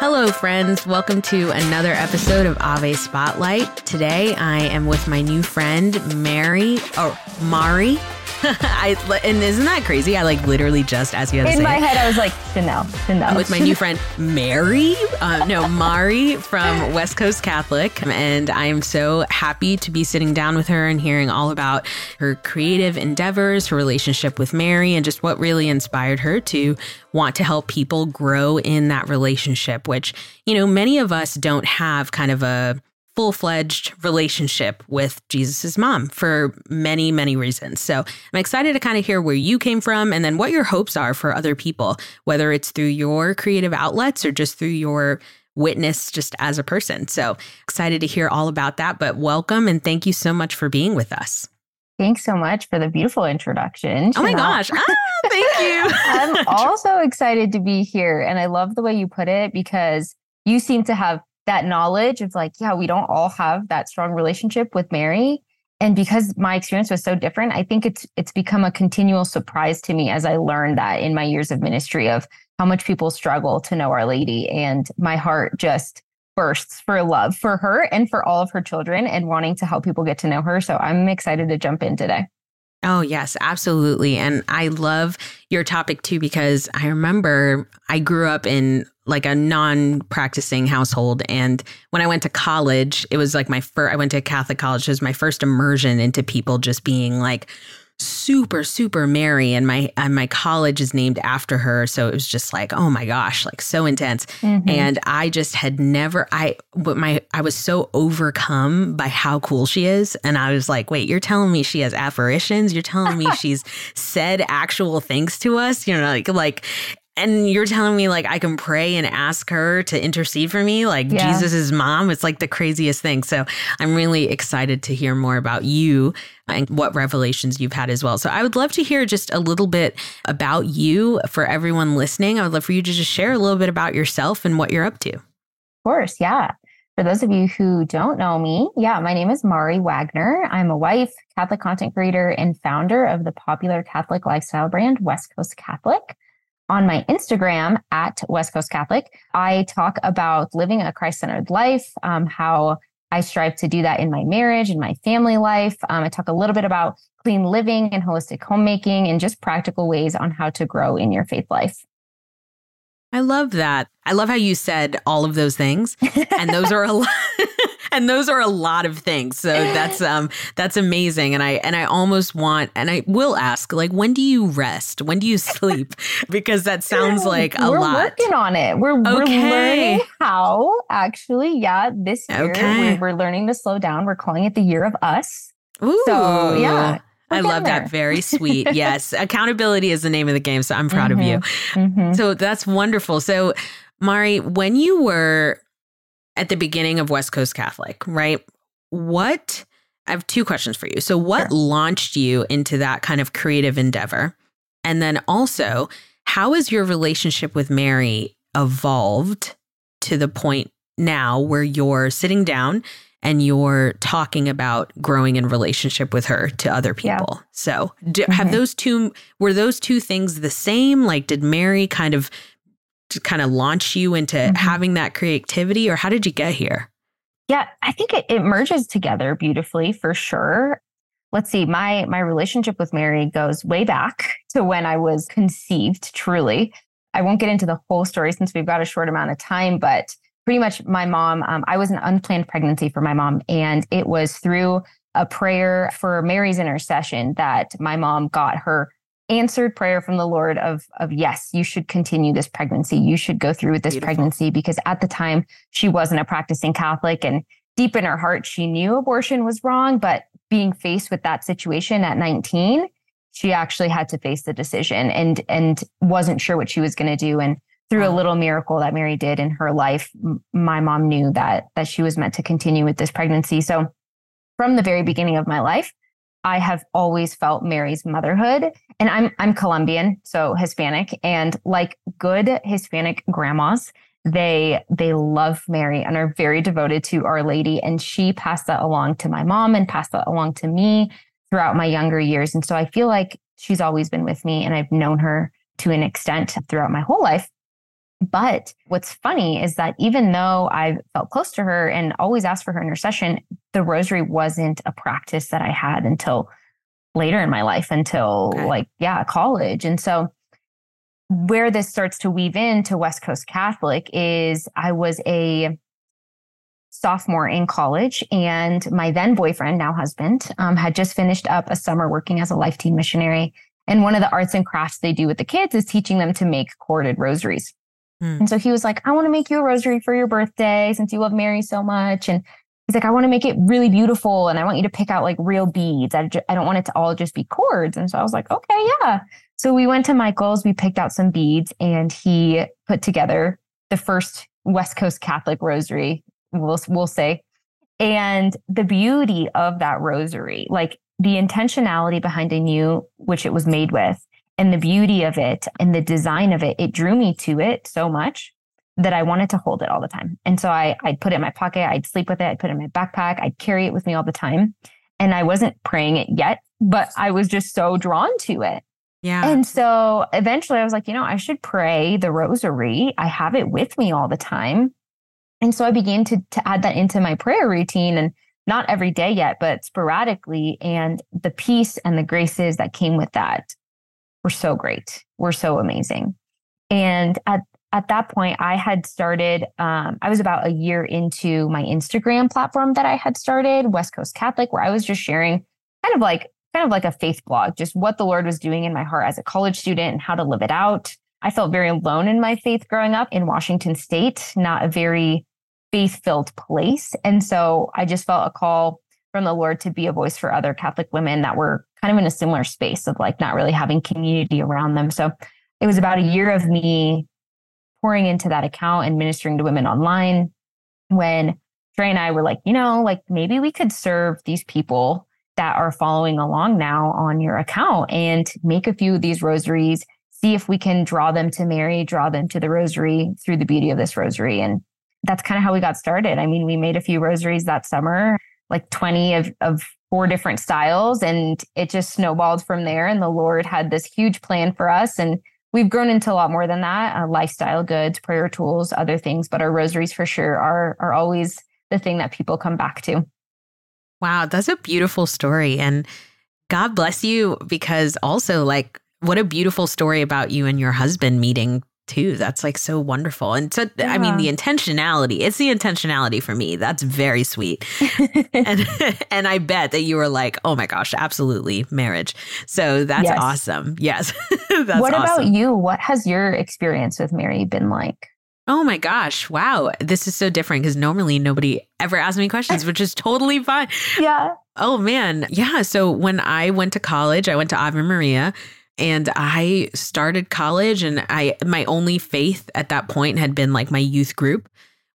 Hello, friends. Welcome to another episode of Ave Spotlight. Today, I am with my new friend, Mary, or Mari. I, and isn't that crazy? I like literally just as you had to In my it. head, I was like, Chenele, Chenele. with my new friend Mary, uh, no Mari from West Coast Catholic, and I am so happy to be sitting down with her and hearing all about her creative endeavors, her relationship with Mary, and just what really inspired her to want to help people grow in that relationship. Which you know, many of us don't have kind of a full fledged relationship with Jesus's mom for many, many reasons. So I'm excited to kind of hear where you came from and then what your hopes are for other people, whether it's through your creative outlets or just through your witness just as a person. So excited to hear all about that. But welcome and thank you so much for being with us. Thanks so much for the beautiful introduction. Oh my gosh. Ah, thank you. I'm also excited to be here. And I love the way you put it because you seem to have that knowledge of like, yeah, we don't all have that strong relationship with Mary. And because my experience was so different, I think it's it's become a continual surprise to me as I learned that in my years of ministry of how much people struggle to know Our Lady. And my heart just bursts for love for her and for all of her children and wanting to help people get to know her. So I'm excited to jump in today. Oh, yes, absolutely. And I love your topic too, because I remember I grew up in like a non practicing household. And when I went to college, it was like my first, I went to Catholic college. It was my first immersion into people just being like, super super Mary and my and my college is named after her so it was just like oh my gosh like so intense. Mhm. and I just had never I but my I was so overcome by how cool she is and I was like wait you're telling me she has apparitions? You're telling me she's said actual things to us? You know like like and you're telling me like I can pray and ask her to intercede for me like Yeah. Jesus's mom it's like the craziest thing so I'm really excited to hear more about you and what revelations you've had as well. So I would love to hear just a little bit about you for everyone listening. I would love for you to just share a little bit about yourself and what you're up to. Of course, yeah. For those of you who don't know me, yeah, my name is Mari Wagner. I'm a wife, Catholic content creator, and founder of the popular Catholic lifestyle brand West Coast Catholic. On my Instagram at West Coast Catholic, I talk about living a Christ centered life, um, how I strive to do that in my marriage and my family life. Um, I talk a little bit about clean living and holistic homemaking and just practical ways on how to grow in your faith life. I love that. I love how you said all of those things. And those are a lot and those are a lot of things. So that's um that's amazing. And I and I almost want and I will ask, like, when do you rest? When do you sleep? Because that sounds like a lot. we're working on it. We're, we're Okay. learning how actually. Yeah, this year Okay. we're, we're learning to slow down. We're calling it the year of us. Ooh. So yeah, I love getting that. Very sweet. Yes. Accountability is the name of the game. So I'm proud of you. Mhm. So that's wonderful. So, Mari, when you were at the beginning of West Coast Catholic, right? What I have two questions for you. So, what Sure. launched you into that kind of creative endeavor? And then also, how has your relationship with Mary evolved to the point now where you're sitting down and you're talking about growing in relationship with her to other Yeah. people? So, do, have Mhm. those two were those two things the same? Like, did Mary kind of to kind of launch you into Mhm. having that creativity, or how did you get here? Yeah, I think it, it merges together beautifully for sure. Let's see, my my relationship with Mary goes way back to when I was conceived, truly. I won't get into the whole story since we've got a short amount of time, but pretty much my mom, um, I was an unplanned pregnancy for my mom. And it was through a prayer for Mary's intercession that my mom got her answered prayer from the Lord of, of yes, you should continue this pregnancy. You should go through with this Beautiful. pregnancy because at the time she wasn't a practicing Catholic and deep in her heart, she knew abortion was wrong, but being faced with that situation at 19, she actually had to face the decision and and wasn't sure what she was going to do and through a little miracle that Mary did in her life my mom knew that that she was meant to continue with this pregnancy so from the very beginning of my life I have always felt Mary's motherhood and I'm I'm Colombian so Hispanic and like good Hispanic grandmas they they love Mary and are very devoted to Our Lady and she passed that along to my mom and passed that along to me throughout my younger years and so I feel like she's always been with me and I've known her to an extent throughout my whole life But what's funny is that even though I felt close to her and always asked for her intercession, the rosary wasn't a practice that I had until later in my life, until okay. like, yeah, college. And so where this starts to weave into West Coast Catholic is I was a sophomore in college, and my then boyfriend, now husband, um, had just finished up a summer working as a Life Teen missionary. And one of the arts and crafts they do with the kids is teaching them to make corded rosaries. Hmm. And so he was like, I want to make you a rosary for your birthday since you love Mary so much. And he's like, I want to make it really beautiful. And I want you to pick out like real beads. I, I don't want it to all just be cords. And so I was like, okay, yeah. So we went to Michael's, we picked out some beads, and he put together the first West Coast Catholic rosary, we'll, we'll say. And the beauty of that rosary, like the intentionality behind a new, which it was made with, and the beauty of it and the design of it, it drew me to it so much that I wanted to hold it all the time. And so I, I'd put it in my pocket, I'd sleep with it, I'd put it in my backpack, I'd carry it with me all the time. And I wasn't praying it yet, but I was just so drawn to it. Yeah. And so eventually I was like, you know, I should pray the rosary. I have it with me all the time. And so I began to, to add that into my prayer routine and not every day yet, but sporadically. And the peace and the graces that came with that were so great, We're so amazing. And at, at that point, I had started, um, I was about a year into my Instagram platform that I had started, West Coast Catholic, where I was just sharing kind of like kind of like a faith blog, just what the Lord was doing in my heart as a college student and how to live it out. I felt very alone in my faith growing up in Washington state, not a very faith filled place. And so I just felt a call from the Lord to be a voice for other Catholic women that were kind of in a similar space of like not really having community around them. So it was about a year of me pouring into that account and ministering to women online when Trey and I were like, you know, like maybe we could serve these people that are following along now on your account and make a few of these rosaries, see if we can draw them to Mary, draw them to the rosary through the beauty of this rosary. And that's kind of how we got started. I mean, we made a few rosaries that summer, like 20 of, of four different styles, and it just snowballed from there. And the Lord had this huge plan for us. And we've grown into a lot more than that uh, lifestyle goods, prayer tools, other things, but our rosaries for sure are, are always the thing that people come back to. Wow, that's a beautiful story. And God bless you because also, like, what a beautiful story about you and your husband meeting too. That's like so wonderful. And so, yeah. I mean, the intentionality, it's the intentionality for me. That's very sweet. and, and I bet that you were like, oh my gosh, absolutely marriage. So that's yes. awesome. Yes. that's what about you? What has your experience with Mary been like? Oh my gosh. Wow. This is so different because normally nobody ever asks me questions, which is totally fine. Yeah. Oh man. Yeah. So when I went to college, I went to Ave Maria and I started college and I my only faith at that point had been like my youth group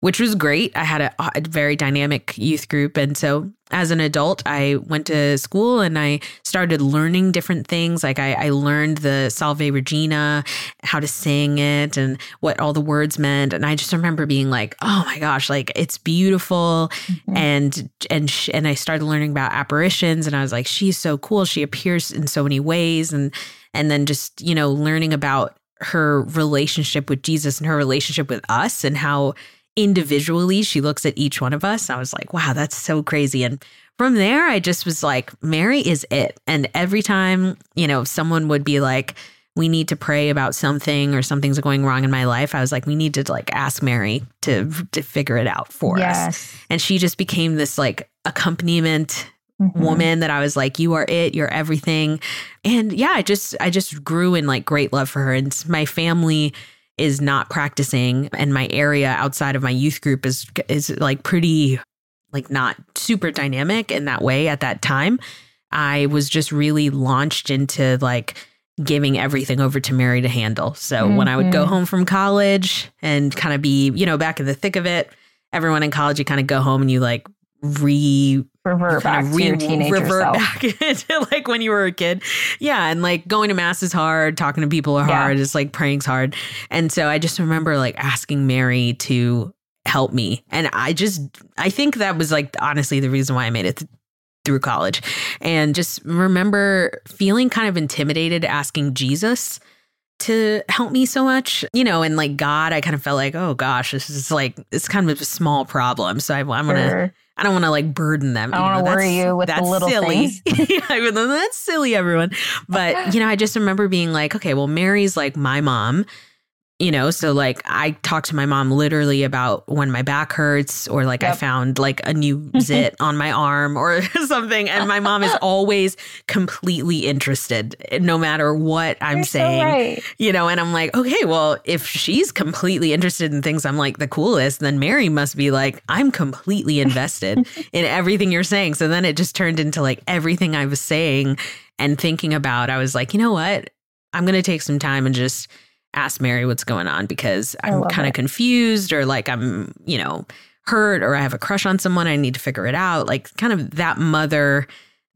which was great. I had a, a, very dynamic youth group. And so as an adult, I went to school and I started learning different things. Like I, I learned the Salve Regina, how to sing it and what all the words meant. And I just remember being like, oh my gosh, like it's beautiful. Mm-hmm. And, and, sh- and I started learning about apparitions and I was like, she's so cool. She appears in so many ways. And, and then just, you know, learning about her relationship with Jesus and her relationship with us and how individually she looks at each one of us. I was like, wow, that's so crazy. And from there, I just was like, Mary is it. And every time, you know, someone would be like, we need to pray about something or something's going wrong in my life. I was like, we need to like ask Mary to to figure it out for yes. us. And she just became this like accompaniment mm-hmm. woman that I was like, you are it, you're everything. And yeah, I just I just grew in like great love for her. And my family is not practicing and my area outside of my youth group is is like pretty like not super dynamic in that way at that time i was just really launched into like giving everything over to mary to handle so mm-hmm. when i would go mm-hmm. home from college and kind of be you know back in the thick of it everyone in college you kind of go home and you like re revert back re- to your teenage revert self. back into like when you were a kid. Yeah, and like going to mass is hard, talking to people are hard, yeah. it's like praying's hard. And so I just remember like asking Mary to help me. And I just I think that was like honestly the reason why I made it th- through college. And just remember feeling kind of intimidated asking Jesus to help me so much, you know, and like God, I kind of felt like, oh gosh, this is like, it's kind of a small problem. So I, am going to. I don't want to like burden them. I don't want to worry you with the little silly. things. yeah, that's silly, everyone. But, you know, I just remember being like, okay, well, Mary's like my mom you know so like i talk to my mom literally about when my back hurts or like yep. i found like a new zit on my arm or something and my mom is always completely interested no matter what i'm You're saying so right. you know and i'm like okay well if she's completely interested in things i'm like the coolest then mary must be like i'm completely invested in everything you're saying so then it just turned into like everything i was saying and thinking about i was like you know what i'm going to take some time and just ask Mary what's going on because I'm kind of confused or like I'm, you know, hurt or I have a crush on someone. I need to figure it out. Like kind of that mother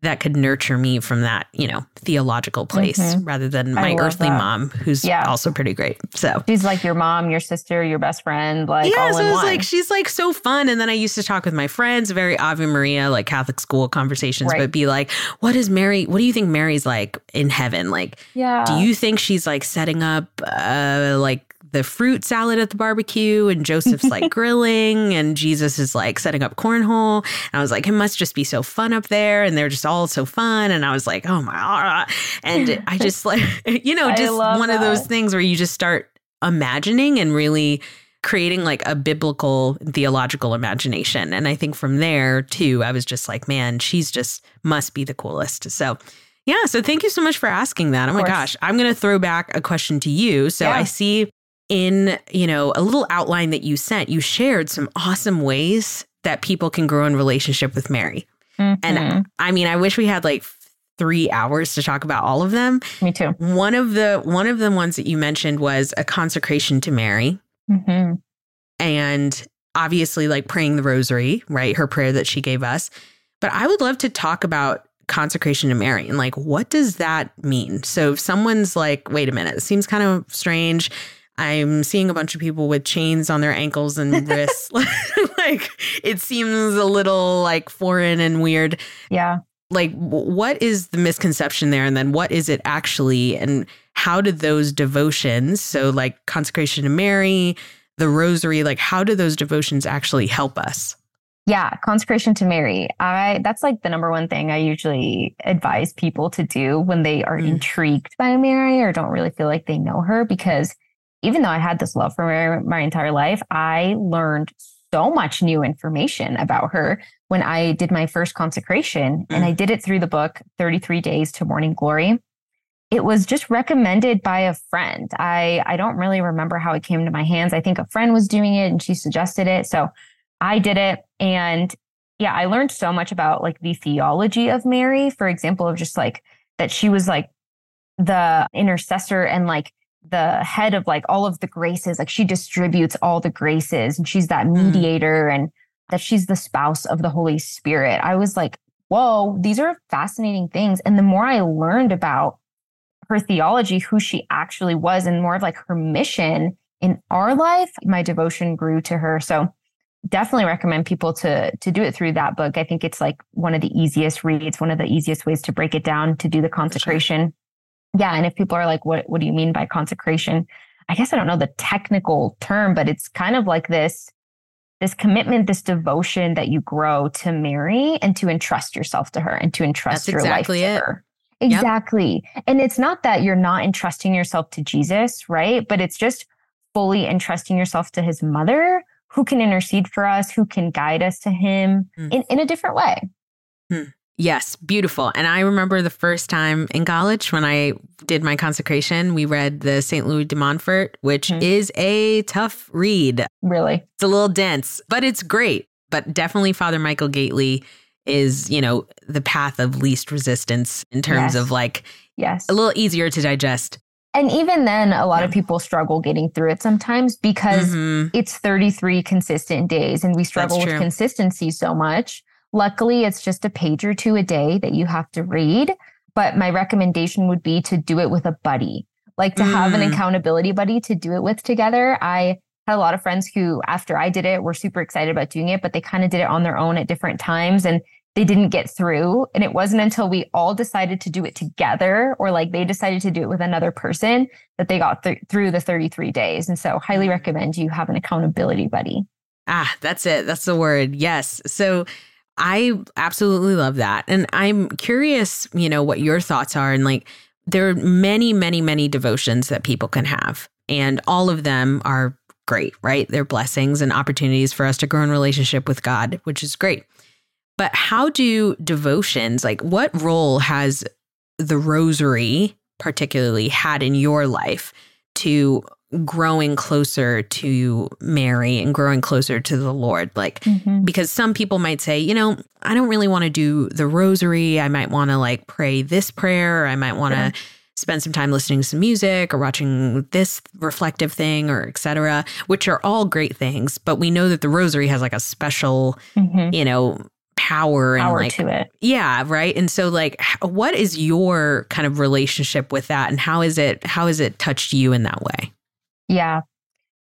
that could nurture me from that, you know, theological place mm-hmm. rather than my earthly that. mom, who's yeah. also pretty great. So she's like your mom, your sister, your best friend, like yeah. so it's like she's like so fun. And then I used to talk with my friends, very Ave Maria, like Catholic school conversations, right. but be like, "What is Mary? What do you think Mary's like in heaven? Like, yeah, do you think she's like setting up, uh, like the fruit salad at the barbecue and Joseph's like grilling and Jesus is like setting up cornhole. And I was like, it must just be so fun up there. And they're just all so fun. And I was like, oh my God. And I just like, you know, just one that. of those things where you just start imagining and really creating like a biblical theological imagination. And I think from there too, I was just like, man, she's just must be the coolest. So yeah, so thank you so much for asking that. Oh my gosh, I'm going to throw back a question to you. So yeah. I see in, you know, a little outline that you sent, you shared some awesome ways that people can grow in relationship with Mary. Mm-hmm. And I mean, I wish we had like three hours to talk about all of them. Me too. One of the one of the ones that you mentioned was a consecration to Mary. Mm-hmm. And obviously like praying the rosary, right? Her prayer that she gave us. But I would love to talk about consecration to Mary and like what does that mean? So if someone's like, wait a minute, it seems kind of strange. I'm seeing a bunch of people with chains on their ankles and wrists. like it seems a little like foreign and weird. Yeah. Like what is the misconception there and then what is it actually and how did those devotions, so like consecration to Mary, the rosary, like how do those devotions actually help us? Yeah, consecration to Mary. I that's like the number one thing I usually advise people to do when they are mm. intrigued by Mary or don't really feel like they know her because even though I had this love for her my entire life, I learned so much new information about her when I did my first consecration. Mm. And I mm. did it through the book 33 Days to Morning Glory. It was just recommended by a friend. I, I don't really remember how it came to my hands. I think a friend was doing it and she suggested it. So I did it. And yeah, I learned so much about like the theology of Mary, for example, of just like that she was like the intercessor and like the head of like all of the graces. Like she distributes all the graces and she's that mm. mediator mm. and that she's the spouse of the Holy Spirit. I was like, whoa, these are fascinating things. And the more I learned about her theology, who she actually was, and more of like her mission in our life, my devotion grew to her. So definitely recommend people to to do it through that book. I think it's like one of the easiest reads, one of the easiest ways to break it down to do the consecration. Yeah. And if people are like, what, what do you mean by consecration? I guess I don't know the technical term, but it's kind of like this, this commitment, this devotion that you grow to Mary and to entrust yourself to her and to entrust That's your exactly life to it. her. Exactly. Yep. And it's not that you're not entrusting yourself to Jesus, right? But it's just fully entrusting yourself to his mother who can intercede for us, who can guide us to him mm. in, in a different way. Hmm. Yes, beautiful. And I remember the first time in college when I did my consecration, we read the St. Louis de Montfort, which mm-hmm. is a tough read. Really? It's a little dense, but it's great. But definitely Father Michael Gaitley is, you know, the path of least resistance in terms yes. of like yes. a little easier to digest. And even then, a lot yeah. of people struggle getting through it sometimes because mm-hmm. it's 33 consistent days and we struggle with consistency so much Luckily, it's just a page or two a day that you have to read. But my recommendation would be to do it with a buddy, like to mm. have an mm. accountability buddy to do it with together. I had a lot of friends who, after I did it, were super excited about doing it, but they kind of did it on their own at different times. And they didn't get through. And it wasn't until we all decided to do it together or like they decided to do it with another person that they got th- through the 33 days. And so, highly recommend you have an accountability buddy. Ah, that's it. That's the word. Yes. So, I absolutely love that. And I'm curious, you know, what your thoughts are. And like, there are many, many, many devotions that people can have, and all of them are great, right? They're blessings and opportunities for us to grow in relationship with God, which is great. But how do devotions, like what role has the rosary particularly had in your life to growing closer to Mary and growing closer to the Lord? Like, mm-hmm. because some people might say, you know, I don't really want to do the rosary. I might want to like pray this prayer. Or I might want to. Yeah spend some time listening to some music or watching this reflective thing or etc which are all great things but we know that the rosary has like a special mm-hmm. you know power and power like to it. Yeah, right. And so like what is your kind of relationship with that and how is it how has it touched you in that way? Yeah.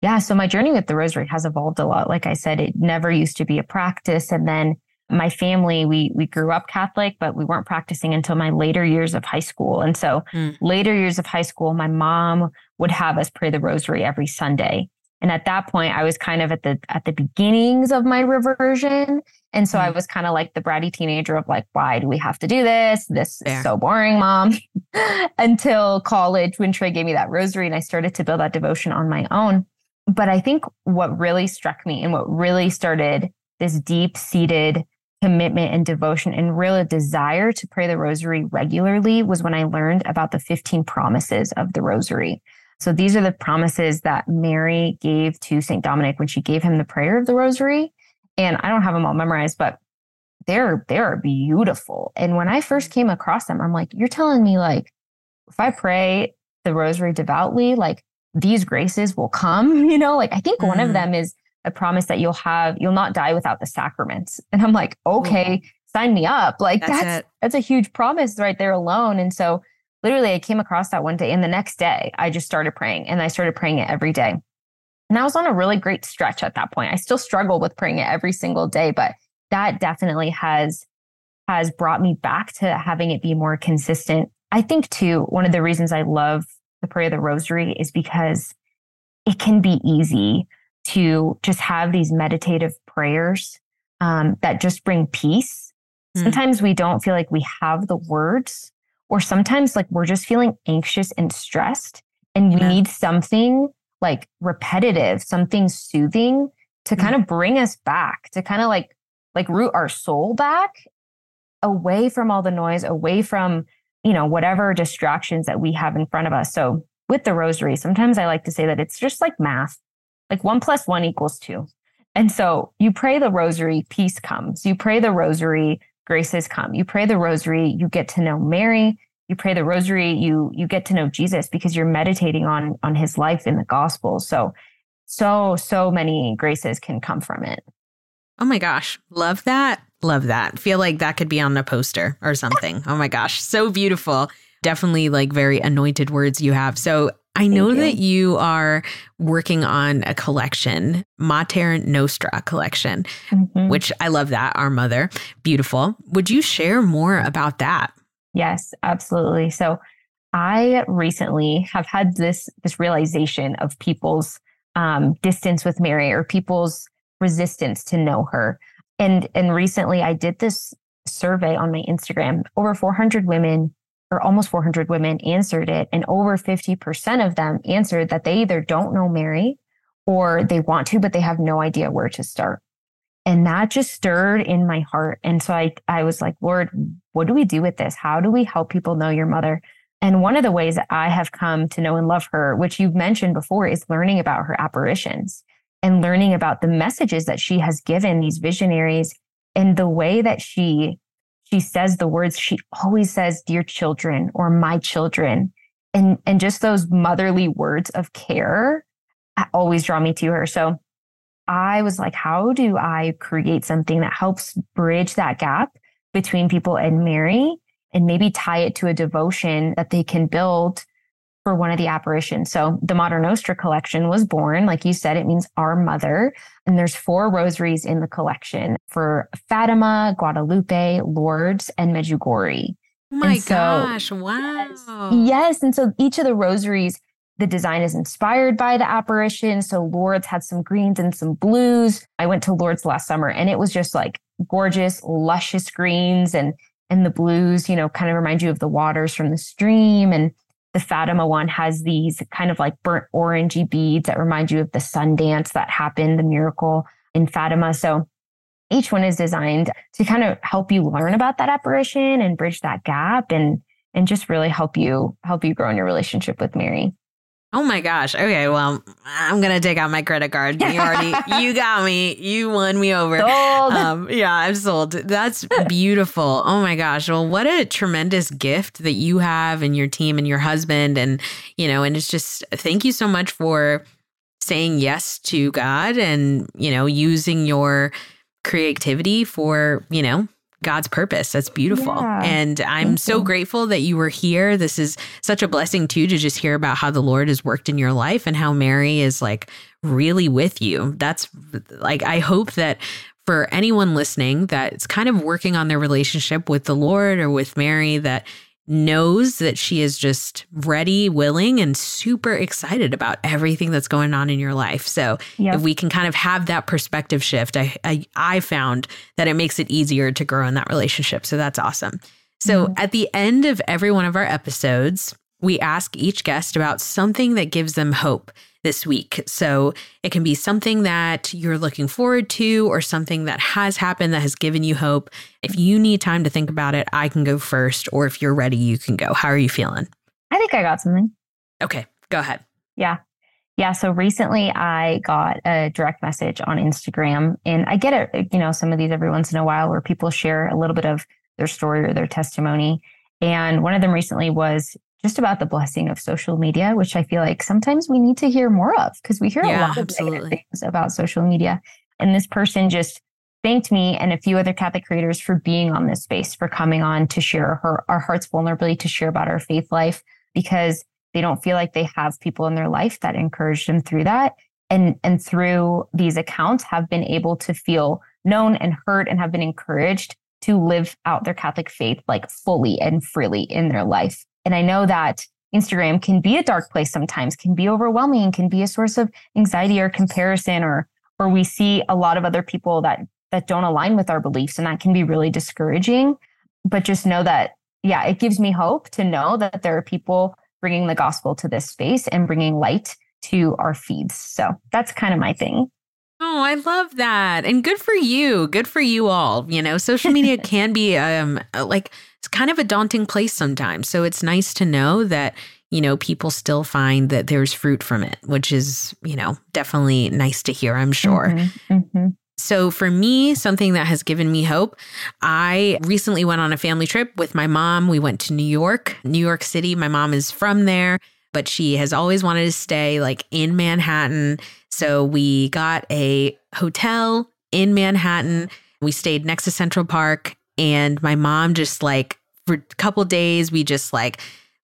Yeah, so my journey with the rosary has evolved a lot. Like I said, it never used to be a practice and then my family we we grew up catholic but we weren't practicing until my later years of high school and so mm. later years of high school my mom would have us pray the rosary every sunday and at that point, I was kind of at the at the beginnings of my reversion. And so mm I was kind of like the bratty teenager of like, why do we have to do this? This Fair. is so boring, mom. Until college, when Trey gave me that rosary and I started to build that devotion on my own. But I think what really struck me and what really started this deep seated commitment and devotion and real desire to pray the rosary regularly was when I learned about the 15 promises of the rosary. So these are the promises that Mary gave to St. Dominic when she gave him the prayer of the rosary. And I don't have them all memorized, but they're they're beautiful. And when I first came across them, I'm like, you're telling me like if I pray the rosary devoutly, like these graces will come, you know? Like I think mm. one of mm-hmm. them is a promise that you'll have you'll not die without the sacraments. And I'm like, okay, sign me up. Like that's that's, that's a huge promise right there alone. And so literally I came across that one day and the next day I just started praying and I started praying it every day. And I was on a really great stretch at that point. I still struggle with praying it every single day, but that definitely has has brought me back to having it be more consistent. I think too, one of the reasons I love the prayer of the rosary is because it can be easy to just have these meditative prayers um, that just bring peace. Mm. Sometimes we don't feel like we have the words or sometimes like we're just feeling anxious and stressed and we yeah. need something like repetitive, something soothing to mm-hmm. kind of bring us back, to kind of like like root our soul back away from all the noise, away from, you know, whatever distractions that we have in front of us. So with the rosary, sometimes I like to say that it's just like math. Like one plus one equals two. And so you pray the rosary, peace comes. You pray the rosary, graces come. You pray the rosary, you get to know Mary. You pray the rosary, you you get to know Jesus because you're meditating on on his life in the gospel. So so so many graces can come from it. Oh my gosh, love that. Love that. Feel like that could be on a poster or something. oh my gosh, so beautiful. Definitely like very anointed words you have. So I know you. that you are working on a collection, Mater Nostra collection, mm-hmm. which I love that, Our Mother. Beautiful. Would you share more about that? Yes, absolutely. So I recently have had this this realization of people's um, distance with Mary or people's resistance to know her. And and recently I did this survey on my Instagram. Over 400 women or almost 400 women answered it. And over 50% of them answered that they either don't know Mary or they want to, but they have no idea where to start. And that just stirred in my heart. And so I, I was like, Lord, what do we do with this? How do we help people know your mother? And one of the ways that I have come to know and love her, which you've mentioned before, is learning about her apparitions and learning about the messages that she has given these visionaries and the way that she she says the words she always says dear children or my children and and just those motherly words of care uh, always draw me to her so i was like how do i create something that helps bridge that gap between people and mary and maybe tie it to a devotion that they can build for one of the apparitions. So the Mater Nostra collection was born. Like you said, it means our mother. And there's four rosaries in the collection for Fatima, Guadalupe, Lourdes, and Medjugorje. Oh my so, gosh. Wow. Yes, yes. And so each of the rosaries, the design is inspired by the apparition. So Lourdes had some greens and some blues. I went to Lourdes last summer and it was just like gorgeous, luscious greens and and the blues, you know, kind of remind you of the waters from the stream. And the Fatima one has these kind of like burnt orangey beads that remind you of the sun dance that happened, the miracle in Fatima. So each one is designed to kind of help you learn about that apparition and bridge that gap and and just really help you help you grow in your relationship with Mary. Oh my gosh. Okay, well, I'm gonna take out my credit card. You already you got me. You won me over. Sold. Um, yeah, I'm sold. That's beautiful. Oh my gosh. Well, what a tremendous gift that you have and your team and your husband and you know, and it's just thank you so much for saying yes to God and, you know, using your creativity for, you know, God's purpose. That's beautiful. Yeah. And I'm Thank so you. grateful that you were here. This is such a blessing too to just hear about how the Lord has worked in your life and how Mary is like really with you. That's like I hope that for anyone listening that's kind of working on their relationship with the Lord or with Mary that knows that she is just ready, willing, and super excited about everything that's going on in your life. So yep. if we can kind of have that perspective shift, I, I, I found that it makes it easier to grow in that relationship. So that's awesome. So mm-hmm. at the end of every one of our episodes, we ask each guest about something that gives them hope this week. So it can be something that you're looking forward to or something that has happened that has given you hope. If you need time to think about it, I can go first. Or if you're ready, you can go. How are you feeling? I think I got something. Okay, go ahead. Yeah. Yeah. So recently I got a direct message on Instagram and I get it, you know, some of these every once in a while where people share a little bit of their story or their testimony. And one of them recently was just about the blessing of social media, which I feel like sometimes we need to hear more of because we hear yeah, a lot of things about social media. And this person just thanked me and a few other Catholic creators for being on this space, for coming on to share her our hearts vulnerably, to share about our faith life, because they don't feel like they have people in their life that encourage them through that. And and through these accounts have been able to feel known and heard and have been encouraged to live out their Catholic faith like fully and freely in their life. And I know that Instagram can be a dark place sometimes, can be overwhelming, can be a source of anxiety or comparison, or or we see a lot of other people that that don't align with our beliefs, and that can be really discouraging. But just know that, yeah, it gives me hope to know that there are people bringing the gospel to this space and bringing light to our feeds. So that's kind of my thing. Oh, I love that. And good for you. Good for you all. You know, social media can be um like it's kind of a daunting place sometimes. So it's nice to know that, you know, people still find that there's fruit from it, which is, you know, definitely nice to hear, I'm sure. Mm-hmm, mm-hmm. So, for me, something that has given me hope, I recently went on a family trip with my mom. We went to New York, New York City. My mom is from there, but she has always wanted to stay like in Manhattan. So, we got a hotel in Manhattan. We stayed next to Central Park and my mom just like for a couple days we just like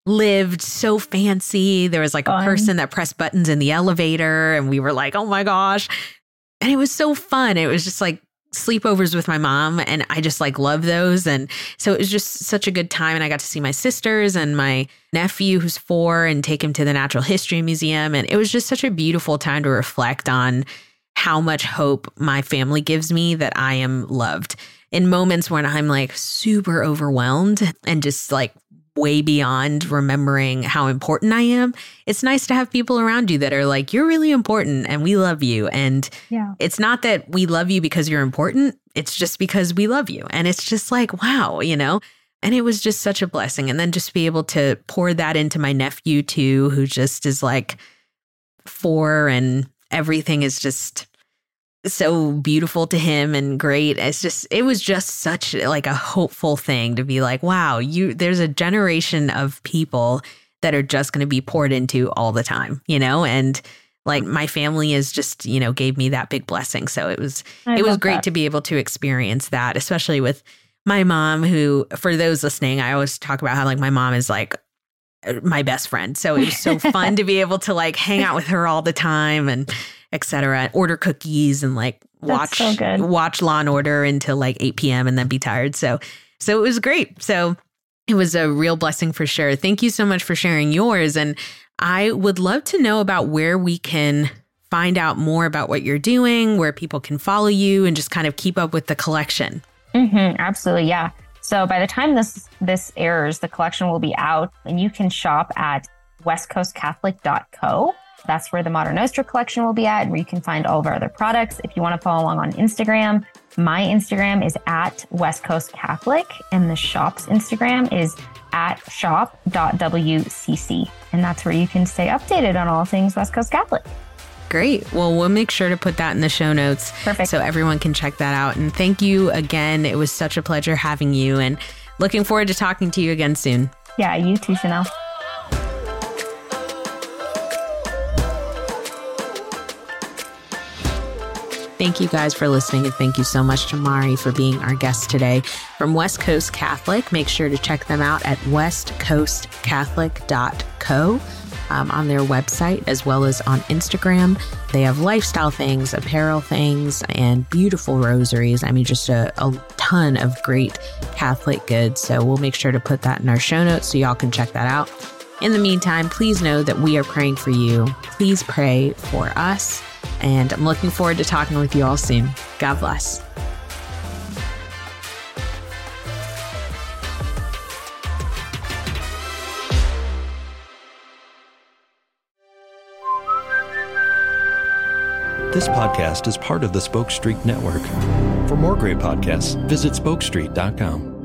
lived so fancy. There was like fun. a person that pressed buttons in the elevator and we were like, "Oh my gosh." And it was so fun. It was just like sleepovers with my mom and I just like love those. And so it was just such a good time and I got to see my sisters and my nephew who's 4 and take him to the Natural History Museum. And it was just such a beautiful time to reflect on how much hope my family gives me that I am loved. In moments when I'm like super overwhelmed and just like way beyond remembering how important I am, it's nice to have people around you that are like, you're really important and we love you. And yeah. it's not that we love you because you're important, it's just because we love you. And it's just like, wow, you know? And it was just such a blessing. And then just be able to pour that into my nephew too, who just is like four and everything is just so beautiful to him and great. It's just it was just such like a hopeful thing to be like, wow, you there's a generation of people that are just going to be poured into all the time, you know? And like my family is just, you know, gave me that big blessing. So it was I it was great that. to be able to experience that, especially with my mom who for those listening, I always talk about how like my mom is like my best friend. So it was so fun to be able to like hang out with her all the time and etc. Order cookies and like watch so watch Law and Order until like 8 p.m. and then be tired. So so it was great. So it was a real blessing for sure. Thank you so much for sharing yours. And I would love to know about where we can find out more about what you're doing, where people can follow you, and just kind of keep up with the collection. Mm-hmm, absolutely, yeah. So by the time this this airs, the collection will be out, and you can shop at westcoastcatholic.co. That's where the Mater Nostra collection will be at, where you can find all of our other products. If you want to follow along on Instagram, my Instagram is at West Coast Catholic, and the shop's Instagram is at shop.wcc. And that's where you can stay updated on all things West Coast Catholic. Great. Well, we'll make sure to put that in the show notes. Perfect. So everyone can check that out. And thank you again. It was such a pleasure having you and looking forward to talking to you again soon. Yeah, you too, Chenele. Thank you guys for listening, and thank you so much to Mari for being our guest today. From West Coast Catholic, make sure to check them out at westcoastcatholic.co um, on their website as well as on Instagram. They have lifestyle things, apparel things, and beautiful rosaries. I mean, just a, a ton of great Catholic goods. So we'll make sure to put that in our show notes so y'all can check that out. In the meantime, please know that we are praying for you. Please pray for us and I'm looking forward to talking with you all soon. God bless. This podcast is part of the Spoke Street Network. For more great podcasts, visit spokestreet.com.